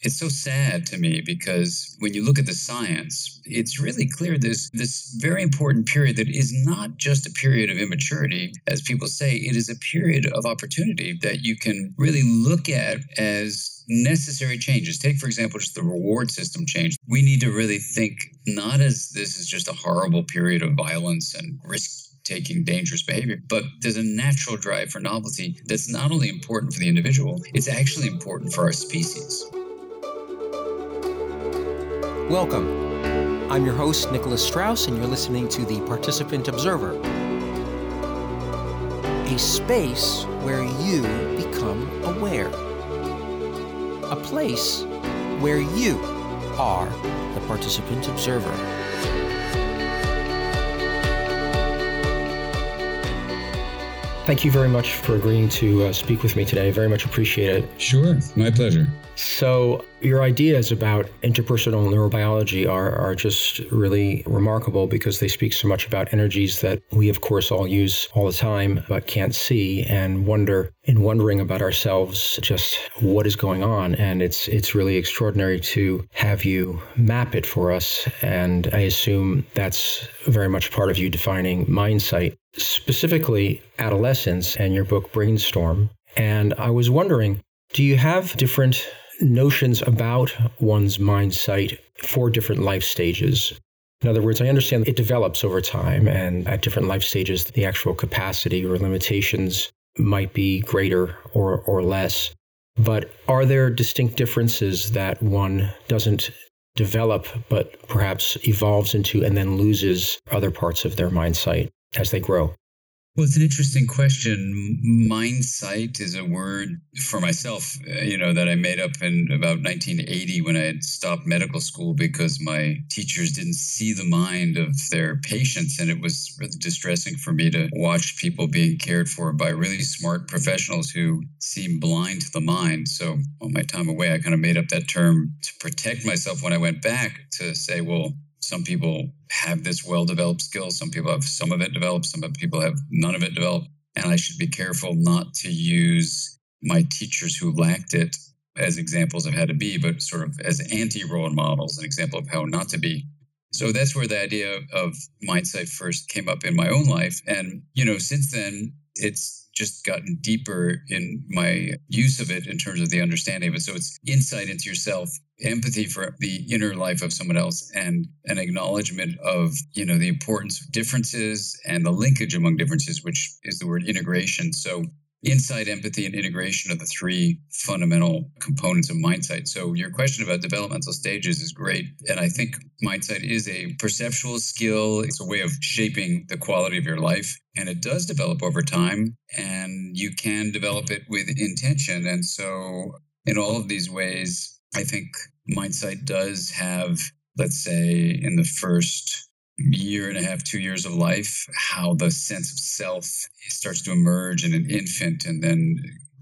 it's so sad to me because when you look at the science, it's really clear this this very important period that is not just a period of immaturity, as people say, it is a period of opportunity that you can really look at as necessary changes. Take, for example, just the reward system change. We need to really think not as this is just a horrible period of violence and risk taking dangerous behavior. But there's a natural drive for novelty that's not only important for the individual, it's actually important for our species. Welcome. I'm your host, Nicholas Strouse, and you're listening to the Participant Observer, a space where you become aware, a place where you are the Participant Observer. Thank you very much for agreeing to uh, speak with me today. Very much appreciate it. Sure, my pleasure. So, your ideas about interpersonal neurobiology are, are just really remarkable because they speak so much about energies that we, of course, all use all the time but can't see and wonder in wondering about ourselves just what is going on. And it's it's really extraordinary to have you map it for us. And I assume that's very much part of you defining mindsight, specifically adolescence and your book Brainstorm. And I was wondering, do you have different notions about one's mind sight for different life stages. In other words, I understand it develops over time, and at different life stages, the actual capacity or limitations might be greater or, or less. But are there distinct differences that one doesn't develop, but perhaps evolves into and then loses other parts of their mind sight as they grow? Well, it's an interesting question. Mindsight is a word for myself, uh, you know, that I made up in about 1980 when I had stopped medical school because my teachers didn't see the mind of their patients. And it was really distressing for me to watch people being cared for by really smart professionals who seem blind to the mind. So, on my time away, I kind of made up that term to protect myself when I went back to say, well, some people have this well developed skill. Some people have some of it developed. Some people have none of it developed. And I should be careful not to use my teachers who lacked it as examples of how to be, but sort of as anti role models, an example of how not to be. So that's where the idea of mindsight first came up in my own life. And, you know, since then, it's just gotten deeper in my use of it in terms of the understanding of it. So it's insight into yourself, empathy for the inner life of someone else, and an acknowledgement of, you know, the importance of differences and the linkage among differences, which is the word integration. So Insight, empathy, and integration are the three fundamental components of mindsight. So, your question about developmental stages is great. And I think mindsight is a perceptual skill, it's a way of shaping the quality of your life. And it does develop over time, and you can develop it with intention. And so, in all of these ways, I think mindsight does have, let's say, in the first year and a half, two years of life, how the sense of self starts to emerge in an infant and then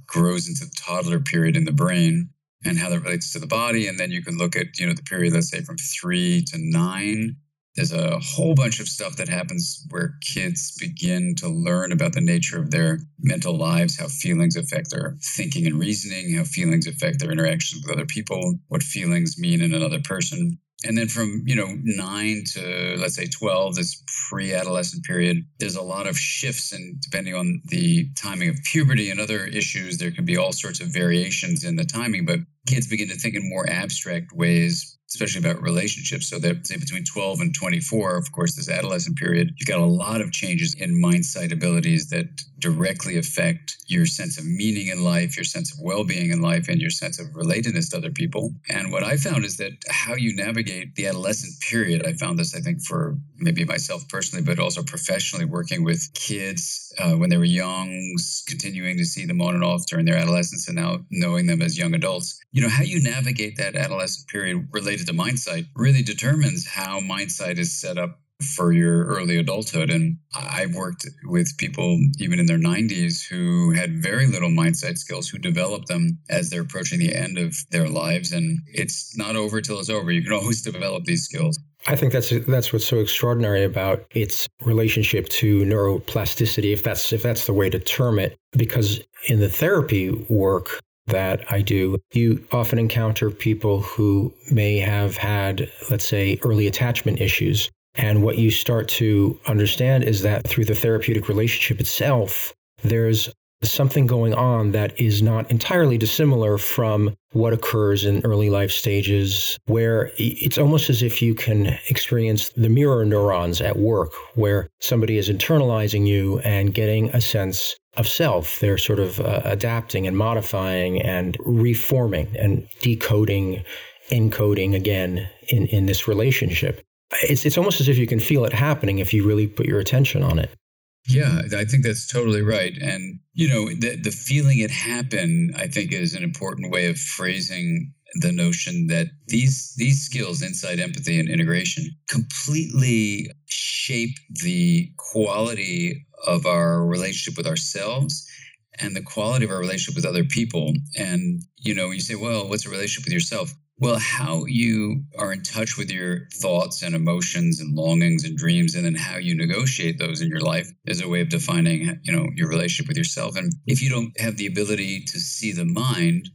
grows into the toddler period in the brain and how that relates to the body. And then you can look at, you know, the period, let's say from three to nine. There's a whole bunch of stuff that happens where kids begin to learn about the nature of their mental lives, how feelings affect their thinking and reasoning, how feelings affect their interactions with other people, what feelings mean in another person and then from you know nine to let's say 12 this pre-adolescent period there's a lot of shifts and depending on the timing of puberty and other issues there can be all sorts of variations in the timing but kids begin to think in more abstract ways especially about relationships. So that say between 12 and 24, of course, this adolescent period, you've got a lot of changes in mindsight abilities that directly affect your sense of meaning in life, your sense of well-being in life, and your sense of relatedness to other people. And what I found is that how you navigate the adolescent period, I found this, I think, for maybe myself personally, but also professionally working with kids uh, when they were young, continuing to see them on and off during their adolescence, and now knowing them as young adults. You know, how you navigate that adolescent period related to mindsight really determines how mindsight is set up for your early adulthood. And I've worked with people even in their 90s who had very little mindsight skills, who developed them as they're approaching the end of their lives. And it's not over till it's over. You can always develop these skills. I think that's that's what's so extraordinary about its relationship to neuroplasticity, if that's if that's the way to term it. Because in the therapy work, that I do, you often encounter people who may have had, let's say, early attachment issues. And what you start to understand is that through the therapeutic relationship itself, there's something going on that is not entirely dissimilar from what occurs in early life stages, where it's almost as if you can experience the mirror neurons at work, where somebody is internalizing you and getting a sense of self. They're sort of uh, adapting and modifying and reforming and decoding, encoding again in, in this relationship. It's, it's almost as if you can feel it happening if you really put your attention on it. Yeah, I think that's totally right. And, you know, the, the feeling it happened, I think, is an important way of phrasing the notion that these these skills insight empathy and integration completely shape the quality of our relationship with ourselves and the quality of our relationship with other people and you know you say well what's a relationship with yourself well, how you are in touch with your thoughts and emotions and longings and dreams, and then how you negotiate those in your life is a way of defining, you know, your relationship with yourself. And if you don't have the ability to see the mind,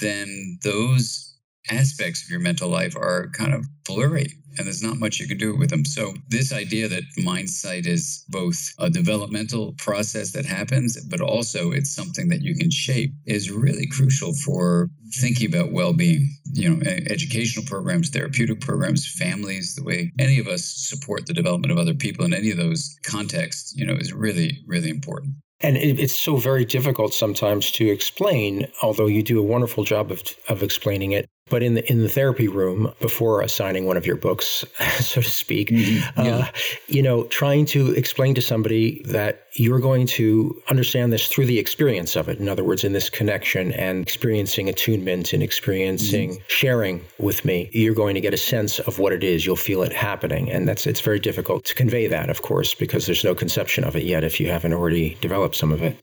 then those aspects of your mental life are kind of blurry and there's not much you can do with them. So, this idea that mind sight is both a developmental process that happens, but also it's something that you can shape is really crucial for thinking about well being. You know, educational programs, therapeutic programs, families, the way any of us support the development of other people in any of those contexts, you know, is really, really important. And it's so very difficult sometimes to explain, although you do a wonderful job of, of explaining it. But in the in the therapy room before assigning one of your books, so to speak, mm-hmm. yeah. uh, you know, trying to explain to somebody that you're going to understand this through the experience of it. In other words, in this connection and experiencing attunement and experiencing mm-hmm. sharing with me, you're going to get a sense of what it is. You'll feel it happening, and that's it's very difficult to convey that, of course, because there's no conception of it yet if you haven't already developed some of it.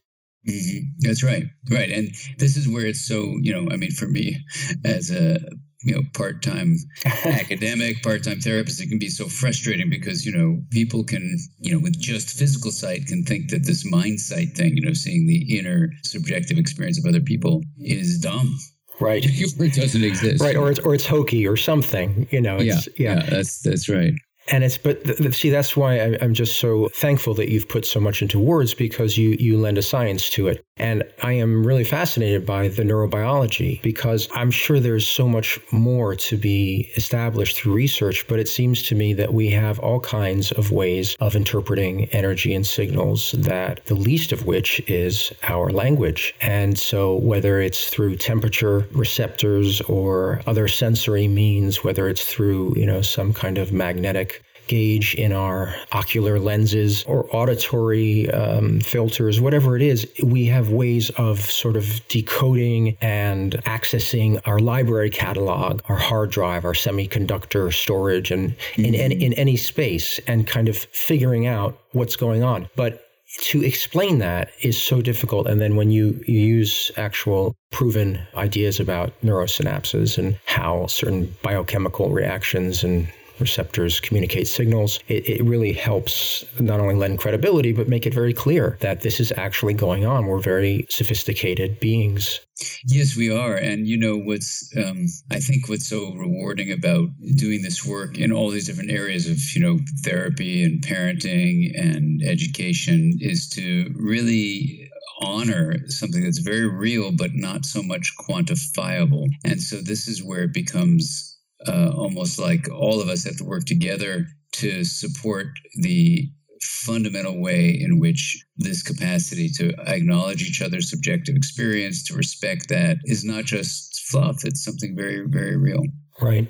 Mm-hmm. That's right, right, and this is where it's so you know. I mean, for me, as a you know part-time academic part-time therapist it can be so frustrating because you know people can you know with just physical sight can think that this mind sight thing you know seeing the inner subjective experience of other people is dumb right it doesn't exist right or it's or it's hokey or something you know yeah, yeah yeah that's that's right and it's, but th- th- see, that's why I, I'm just so thankful that you've put so much into words because you you lend a science to it. And I am really fascinated by the neurobiology because I'm sure there's so much more to be established through research. But it seems to me that we have all kinds of ways of interpreting energy and signals that the least of which is our language. And so whether it's through temperature receptors or other sensory means, whether it's through, you know, some kind of magnetic gauge in our ocular lenses or auditory um, filters, whatever it is, we have ways of sort of decoding and accessing our library catalog, our hard drive, our semiconductor storage, and mm-hmm. in, in, in any space, and kind of figuring out what's going on. But to explain that is so difficult. And then when you, you use actual proven ideas about neurosynapses and how certain biochemical reactions and receptors communicate signals, it, it, really helps not only lend credibility, but make it very clear that this is actually going on. We're very sophisticated beings. Yes, we are. And you know, what's, um, I think what's so rewarding about doing this work in all these different areas of, you know, therapy and parenting and education is to really honor something that's very real, but not so much quantifiable. And so this is where it becomes uh, almost like all of us have to work together to support the fundamental way in which this capacity to acknowledge each other's subjective experience, to respect that, is not just fluff, it's something very, very real. Right.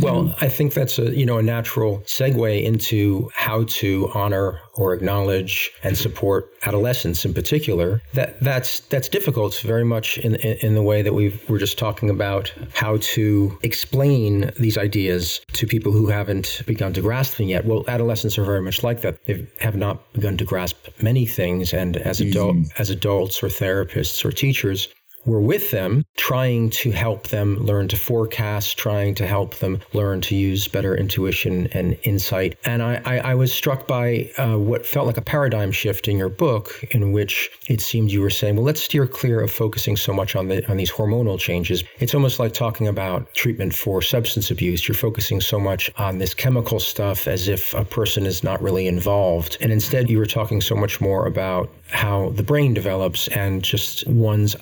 Well, yeah. I think that's a you know a natural segue into how to honor or acknowledge and support adolescents in particular. That that's that's difficult very much in in, in the way that we we're just talking about how to explain these ideas to people who haven't begun to grasp them yet. Well, adolescents are very much like that. They have not begun to grasp many things, and as mm-hmm. adult as adults or therapists or teachers, we're with them, trying to help them learn to forecast, trying to help them learn to use better intuition and insight. And I, I, I was struck by uh, what felt like a paradigm shift in your book, in which it seemed you were saying, well, let's steer clear of focusing so much on the on these hormonal changes. It's almost like talking about treatment for substance abuse. You're focusing so much on this chemical stuff as if a person is not really involved. And instead, you were talking so much more about how the brain develops and just one's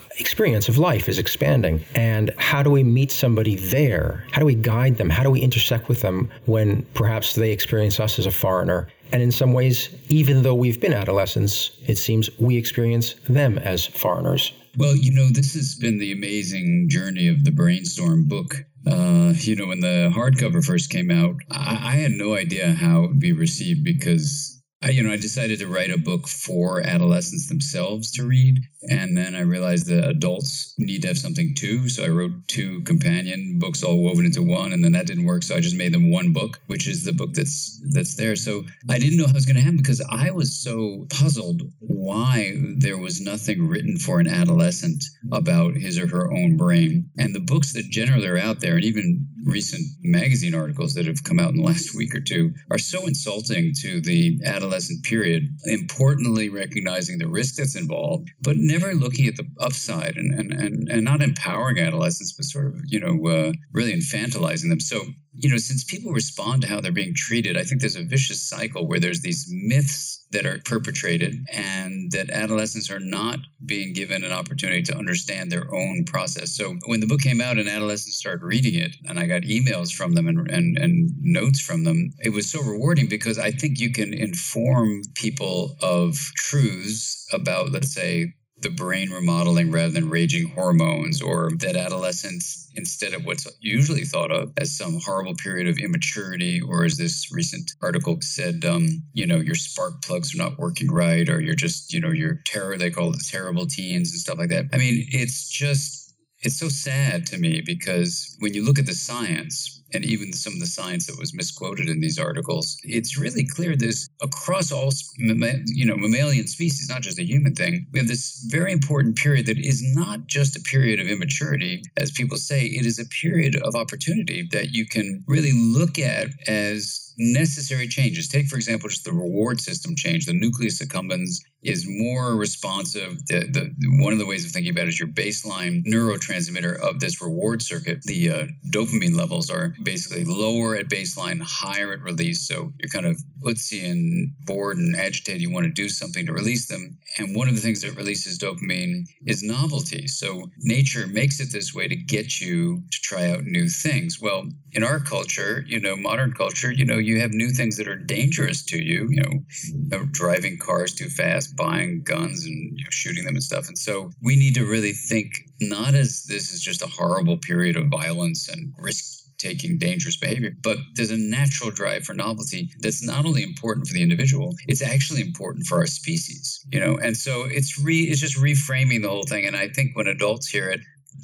experience of life is expanding. And how do we meet somebody there? How do we guide them? How do we intersect with them when perhaps they experience us as a foreigner? And in some ways, even though we've been adolescents, it seems we experience them as foreigners. Well, you know, this has been the amazing journey of the Brainstorm book. Uh, you know, when the hardcover first came out, I, I had no idea how it would be received because I, you know, I decided to write a book for adolescents themselves to read. And then I realized that adults need to have something too. So I wrote two companion books all woven into one, and then that didn't work. So I just made them one book, which is the book that's that's there. So I didn't know how it was going to happen because I was so puzzled why there was nothing written for an adolescent about his or her own brain. And the books that generally are out there, and even recent magazine articles that have come out in the last week or two, are so insulting to the adolescent period. Importantly, recognizing the risk that's involved, but never looking at the upside and, and, and, and not empowering adolescents, but sort of, you know, uh, really infantilizing them. So, you know, since people respond to how they're being treated, I think there's a vicious cycle where there's these myths that are perpetrated and that adolescents are not being given an opportunity to understand their own process. So when the book came out and adolescents started reading it and I got emails from them and, and, and notes from them, it was so rewarding because I think you can inform people of truths about, let's say, the brain remodeling rather than raging hormones, or that adolescence, instead of what's usually thought of as some horrible period of immaturity, or as this recent article said, um, you know, your spark plugs are not working right, or you're just, you know, you're terror, they call it terrible teens and stuff like that. I mean, it's just, it's so sad to me because when you look at the science, and even some of the science that was misquoted in these articles, it's really clear this across all you know mammalian species, not just a human thing. We have this very important period that is not just a period of immaturity, as people say. It is a period of opportunity that you can really look at as necessary changes. Take, for example, just the reward system change. The nucleus accumbens is more responsive. The, the, one of the ways of thinking about it is your baseline neurotransmitter of this reward circuit. The uh, dopamine levels are basically lower at baseline, higher at release. So you're kind of utsy and bored and agitated. You want to do something to release them. And one of the things that releases dopamine is novelty. So nature makes it this way to get you to try out new things. Well, in our culture, you know, modern culture, you know, you have new things that are dangerous to you, you know, mm-hmm. driving cars too fast, buying guns and you know, shooting them and stuff. And so we need to really think not as this is just a horrible period of violence and risk taking dangerous behavior. But there's a natural drive for novelty that's not only important for the individual, it's actually important for our species, you know? And so it's re it's just reframing the whole thing. And I think when adults hear it,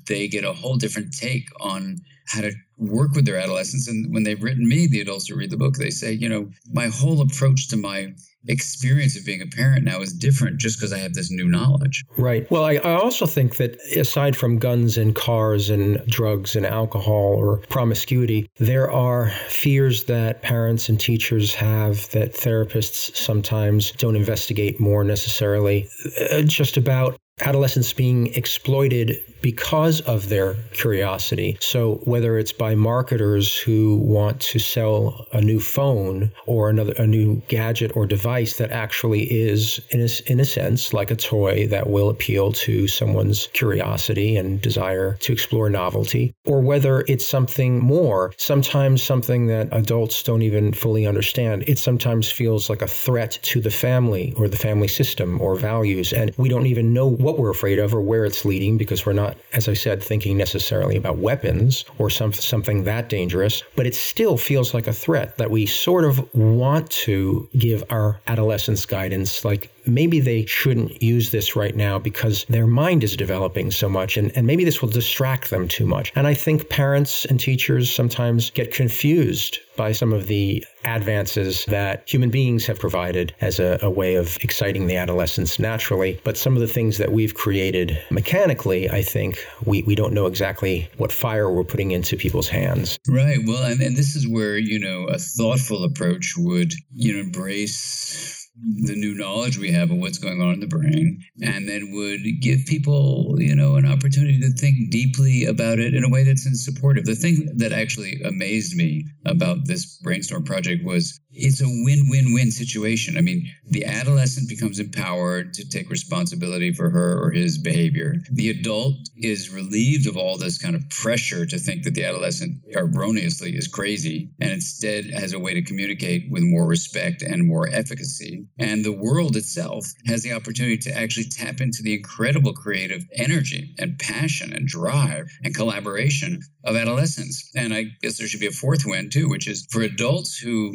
they get a whole different take on how to work with their adolescents. And when they've written me, the adults who read the book, they say, you know, my whole approach to my experience of being a parent now is different just because I have this new knowledge. Right. Well, I, I, also think that aside from guns and cars and drugs and alcohol or promiscuity, there are fears that parents and teachers have that therapists sometimes don't investigate more necessarily, uh, just about adolescents being exploited because of their curiosity. So, whether it's by marketers who want to sell a new phone or another a new gadget or device that actually is, in a, in a sense, like a toy that will appeal to someone's curiosity and desire to explore novelty, or whether it's something more, sometimes something that adults don't even fully understand. It sometimes feels like a threat to the family or the family system or values, and we don't even know what we're afraid of or where it's leading because we're not not, as I said, thinking necessarily about weapons or some, something that dangerous, but it still feels like a threat that we sort of want to give our adolescents guidance like maybe they shouldn't use this right now because their mind is developing so much and, and maybe this will distract them too much. And I think parents and teachers sometimes get confused by some of the advances that human beings have provided as a, a, way of exciting the adolescents naturally. But some of the things that we've created mechanically, I think we, we don't know exactly what fire we're putting into people's hands. Right. Well, and, and this is where, you know, a thoughtful approach would, you know, embrace the new knowledge we have of what's going on in the brain and then would give people you know an opportunity to think deeply about it in a way that's supportive the thing that actually amazed me about this brainstorm project was it's a win-win-win situation. I mean the adolescent becomes empowered to take responsibility for her or his behavior. The adult is relieved of all this kind of pressure to think that the adolescent erroneously is crazy and instead has a way to communicate with more respect and more efficacy. And the world itself has the opportunity to actually tap into the incredible creative energy and passion and drive and collaboration of adolescents. And I guess there should be a fourth win too, which is for adults who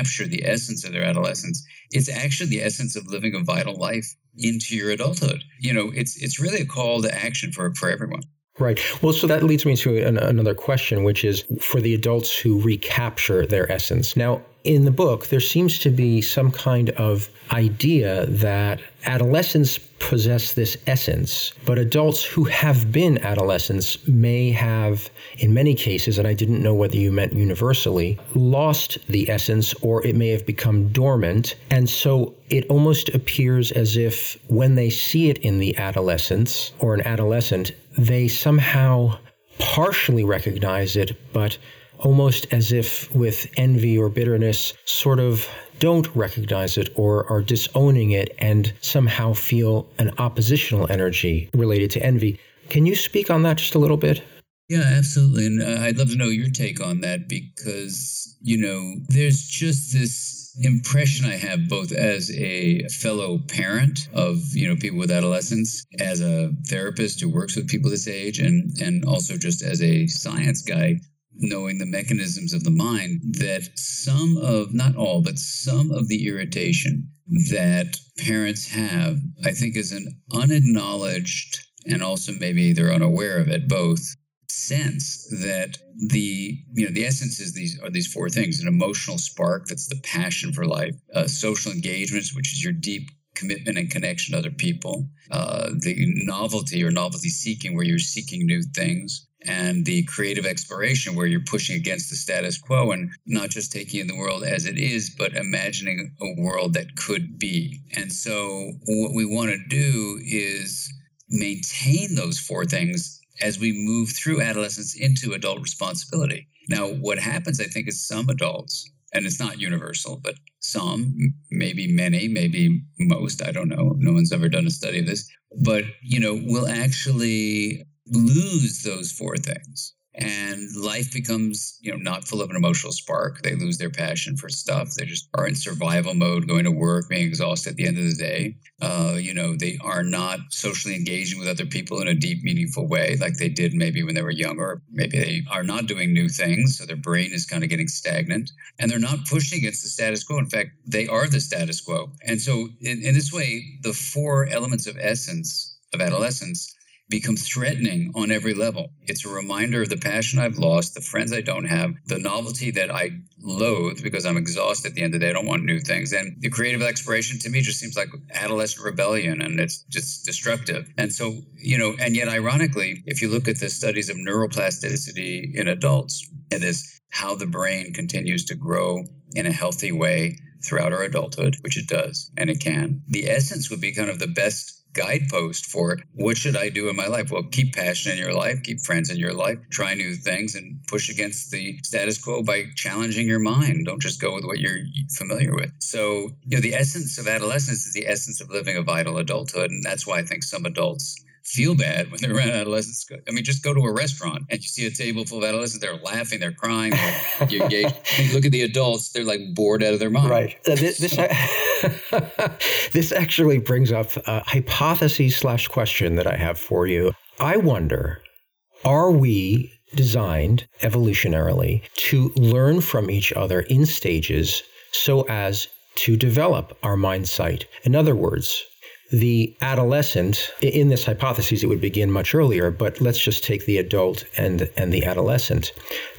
recapture the essence of their adolescence, it's actually the essence of living a vital life into your adulthood. You know, it's it's really a call to action for, for everyone. Right. Well, so that leads me to an, another question, which is for the adults who recapture their essence. Now, in the book, there seems to be some kind of idea that adolescents possess this essence, but adults who have been adolescents may have, in many cases, and I didn't know whether you meant universally, lost the essence or it may have become dormant. And so it almost appears as if when they see it in the adolescents or an adolescent, they somehow partially recognize it, but almost as if with envy or bitterness, sort of don't recognize it or are disowning it and somehow feel an oppositional energy related to envy. Can you speak on that just a little bit? Yeah, absolutely. And uh, I'd love to know your take on that because, you know, there's just this impression I have both as a fellow parent of you know people with adolescents, as a therapist who works with people this age, and and also just as a science guy knowing the mechanisms of the mind that some of not all but some of the irritation that parents have i think is an unacknowledged and also maybe they're unaware of it both sense that the you know the essence is these are these four things an emotional spark that's the passion for life uh, social engagements which is your deep commitment and connection to other people uh, the novelty or novelty seeking where you're seeking new things and the creative exploration where you're pushing against the status quo and not just taking in the world as it is but imagining a world that could be. And so what we want to do is maintain those four things as we move through adolescence into adult responsibility. Now, what happens, I think, is some adults, and it's not universal, but some, maybe many, maybe most, I don't know. No one's ever done a study of this, but, you know, will actually lose those four things and life becomes you know not full of an emotional spark. They lose their passion for stuff. They just are in survival mode going to work being exhausted at the end of the day. Uh, you know they are not socially engaging with other people in a deep meaningful way like they did maybe when they were younger maybe they are not doing new things so their brain is kind of getting stagnant and they're not pushing against the status quo. In fact they are the status quo. And so in, in this way the four elements of essence of adolescence become threatening on every level. It's a reminder of the passion I've lost, the friends I don't have, the novelty that I loathe because I'm exhausted at the end of the day. I don't want new things. And the creative exploration to me just seems like adolescent rebellion and it's just destructive. And so, you know, and yet ironically, if you look at the studies of neuroplasticity in adults, it is how the brain continues to grow in a healthy way throughout our adulthood, which it does and it can. The essence would be kind of the best guidepost for what should I do in my life? Well, keep passion in your life, keep friends in your life, try new things, and push against the status quo by challenging your mind. Don't just go with what you're familiar with. So, you know, the essence of adolescence is the essence of living a vital adulthood, and that's why I think some adults feel bad when they're around adolescents. I mean, just go to a restaurant and you see a table full of adolescents. They're laughing, they're crying. They're, you you look at the adults; they're like bored out of their mind. Right. Uh, this this, this actually brings up a hypothesis slash question that I have for you. I wonder: Are we designed evolutionarily to learn from each other in stages so as to develop our mind sight. In other words, the adolescent in this hypothesis it would begin much earlier but let's just take the adult and and the adolescent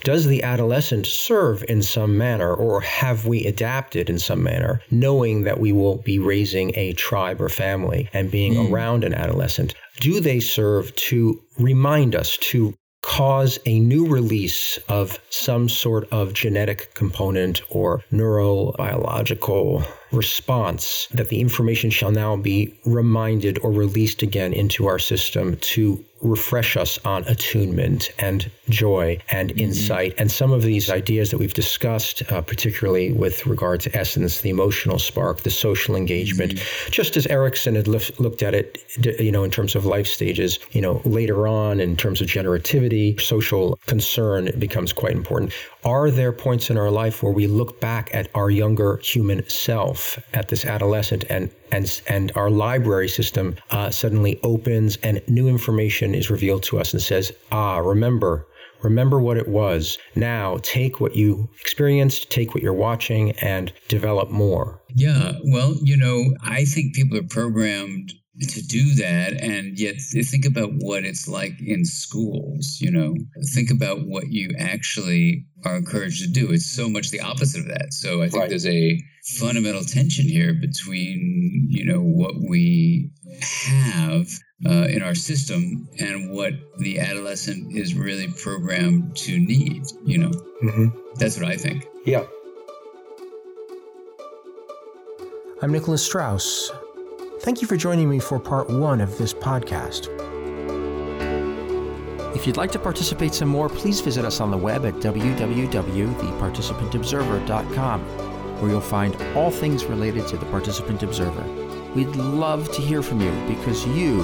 does the adolescent serve in some manner or have we adapted in some manner knowing that we will be raising a tribe or family and being mm. around an adolescent do they serve to remind us to cause a new release of some sort of genetic component or neurobiological response that the information shall now be reminded or released again into our system to refresh us on attunement and joy and mm-hmm. insight. And some of these ideas that we've discussed, uh, particularly with regard to essence, the emotional spark, the social engagement, mm-hmm. just as Erikson had looked at it, you know, in terms of life stages, you know, later on in terms of generativity, social concern becomes quite important. Are there points in our life where we look back at our younger human self, at this adolescent, and and and our library system uh, suddenly opens and new information is revealed to us and says, "Ah, remember." Remember what it was. Now take what you experienced, take what you're watching, and develop more. Yeah. Well, you know, I think people are programmed to do that and yet think about what it's like in schools you know? Think about what you actually are encouraged to do. It's so much the opposite of that. So i think right. there's a fundamental tension here between you know what we have uh, in our system and what the adolescent is really programmed to need you know? Mm-hmm. that's what i think. Yeah. I'm nicholas strouse Thank you for joining me for part one of this podcast. If you'd like to participate some more, please visit us on the web at www.theparticipantobserver.com, where you'll find all things related to the Participant Observer. We'd love to hear from you because you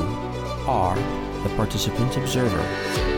are the Participant Observer.